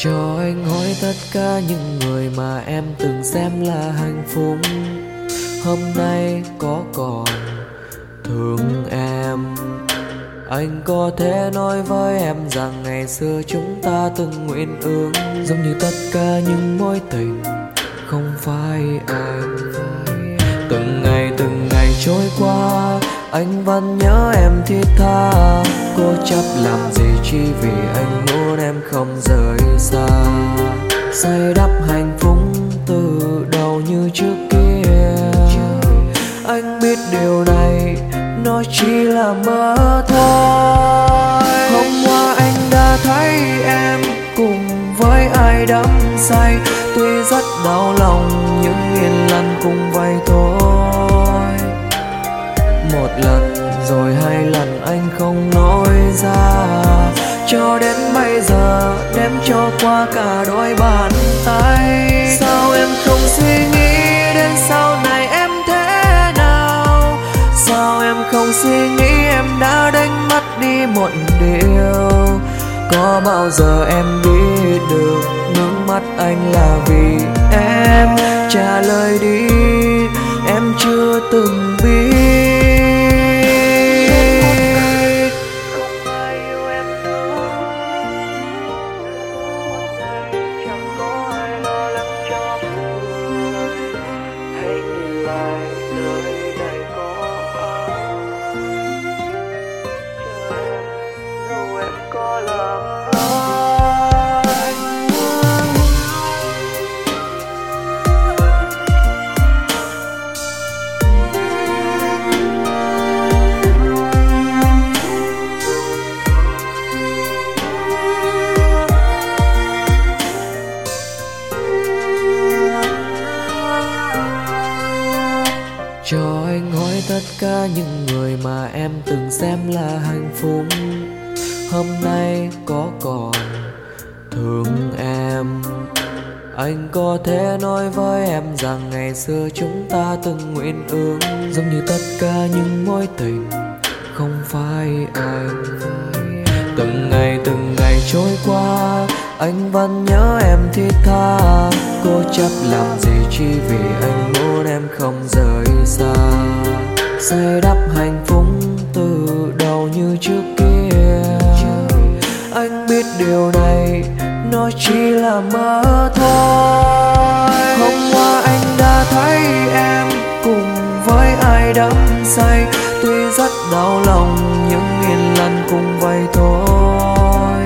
cho anh hỏi tất cả những người mà em từng xem là hạnh phúc. Hôm nay có còn anh có thể nói với em rằng ngày xưa chúng ta từng nguyện ước giống như tất cả những mối tình. Không phải anh. Từng ngày từng ngày trôi qua, anh vẫn nhớ em thiết tha. Cô chấp làm gì chỉ vì anh muốn em không rời xa. Xây đắp hạnh phúc từ đầu như trước kia. Anh biết điều này nó chỉ là mơ thôi. Hôm qua anh đã thấy em cùng với ai đắm say, tuy rất đau lòng nhưng yên lặng cùng vậy thôi. Một lần rồi hai lần anh không nói ra, cho đến bây giờ đếm cho qua cả đôi bàn tay. Sao em không suy nghĩ đến sau này không suy nghĩ, em đã đánh mất đi một điều. Có bao giờ em biết được nước mắt anh là vì em? Trả lời đi, em chưa từng biết. Hỏi tất cả những người mà em từng xem là hạnh phúc. Hôm nay có còn thương em. Anh có thể nói với em rằng ngày xưa chúng ta từng nguyện ước. Giống như tất cả những mối tình không phải anh. Từng ngày từng ngày trôi qua, anh vẫn nhớ em thiết tha. Cô chấp làm gì chỉ vì anh muốn em không rời xa xây đắp hạnh phúc từ đầu như trước kia. Anh biết điều này, nó chỉ là mơ thôi. Hôm qua anh đã thấy em cùng với ai đắm say. Tuy rất đau lòng, nhưng yên lặng cùng vậy thôi.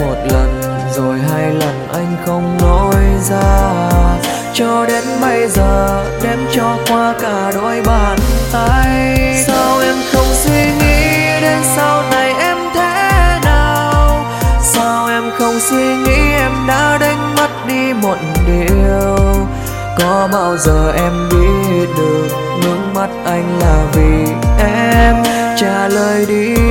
Một lần rồi hai lần anh không nói ra cho đến bây giờ, đếm cho qua cả đôi bàn tay. Sao em không suy nghĩ đến sau này em thế nào? Sao em không suy nghĩ em đã đánh mất đi một điều? Có bao giờ em biết được nước mắt anh là vì em? Trả lời đi.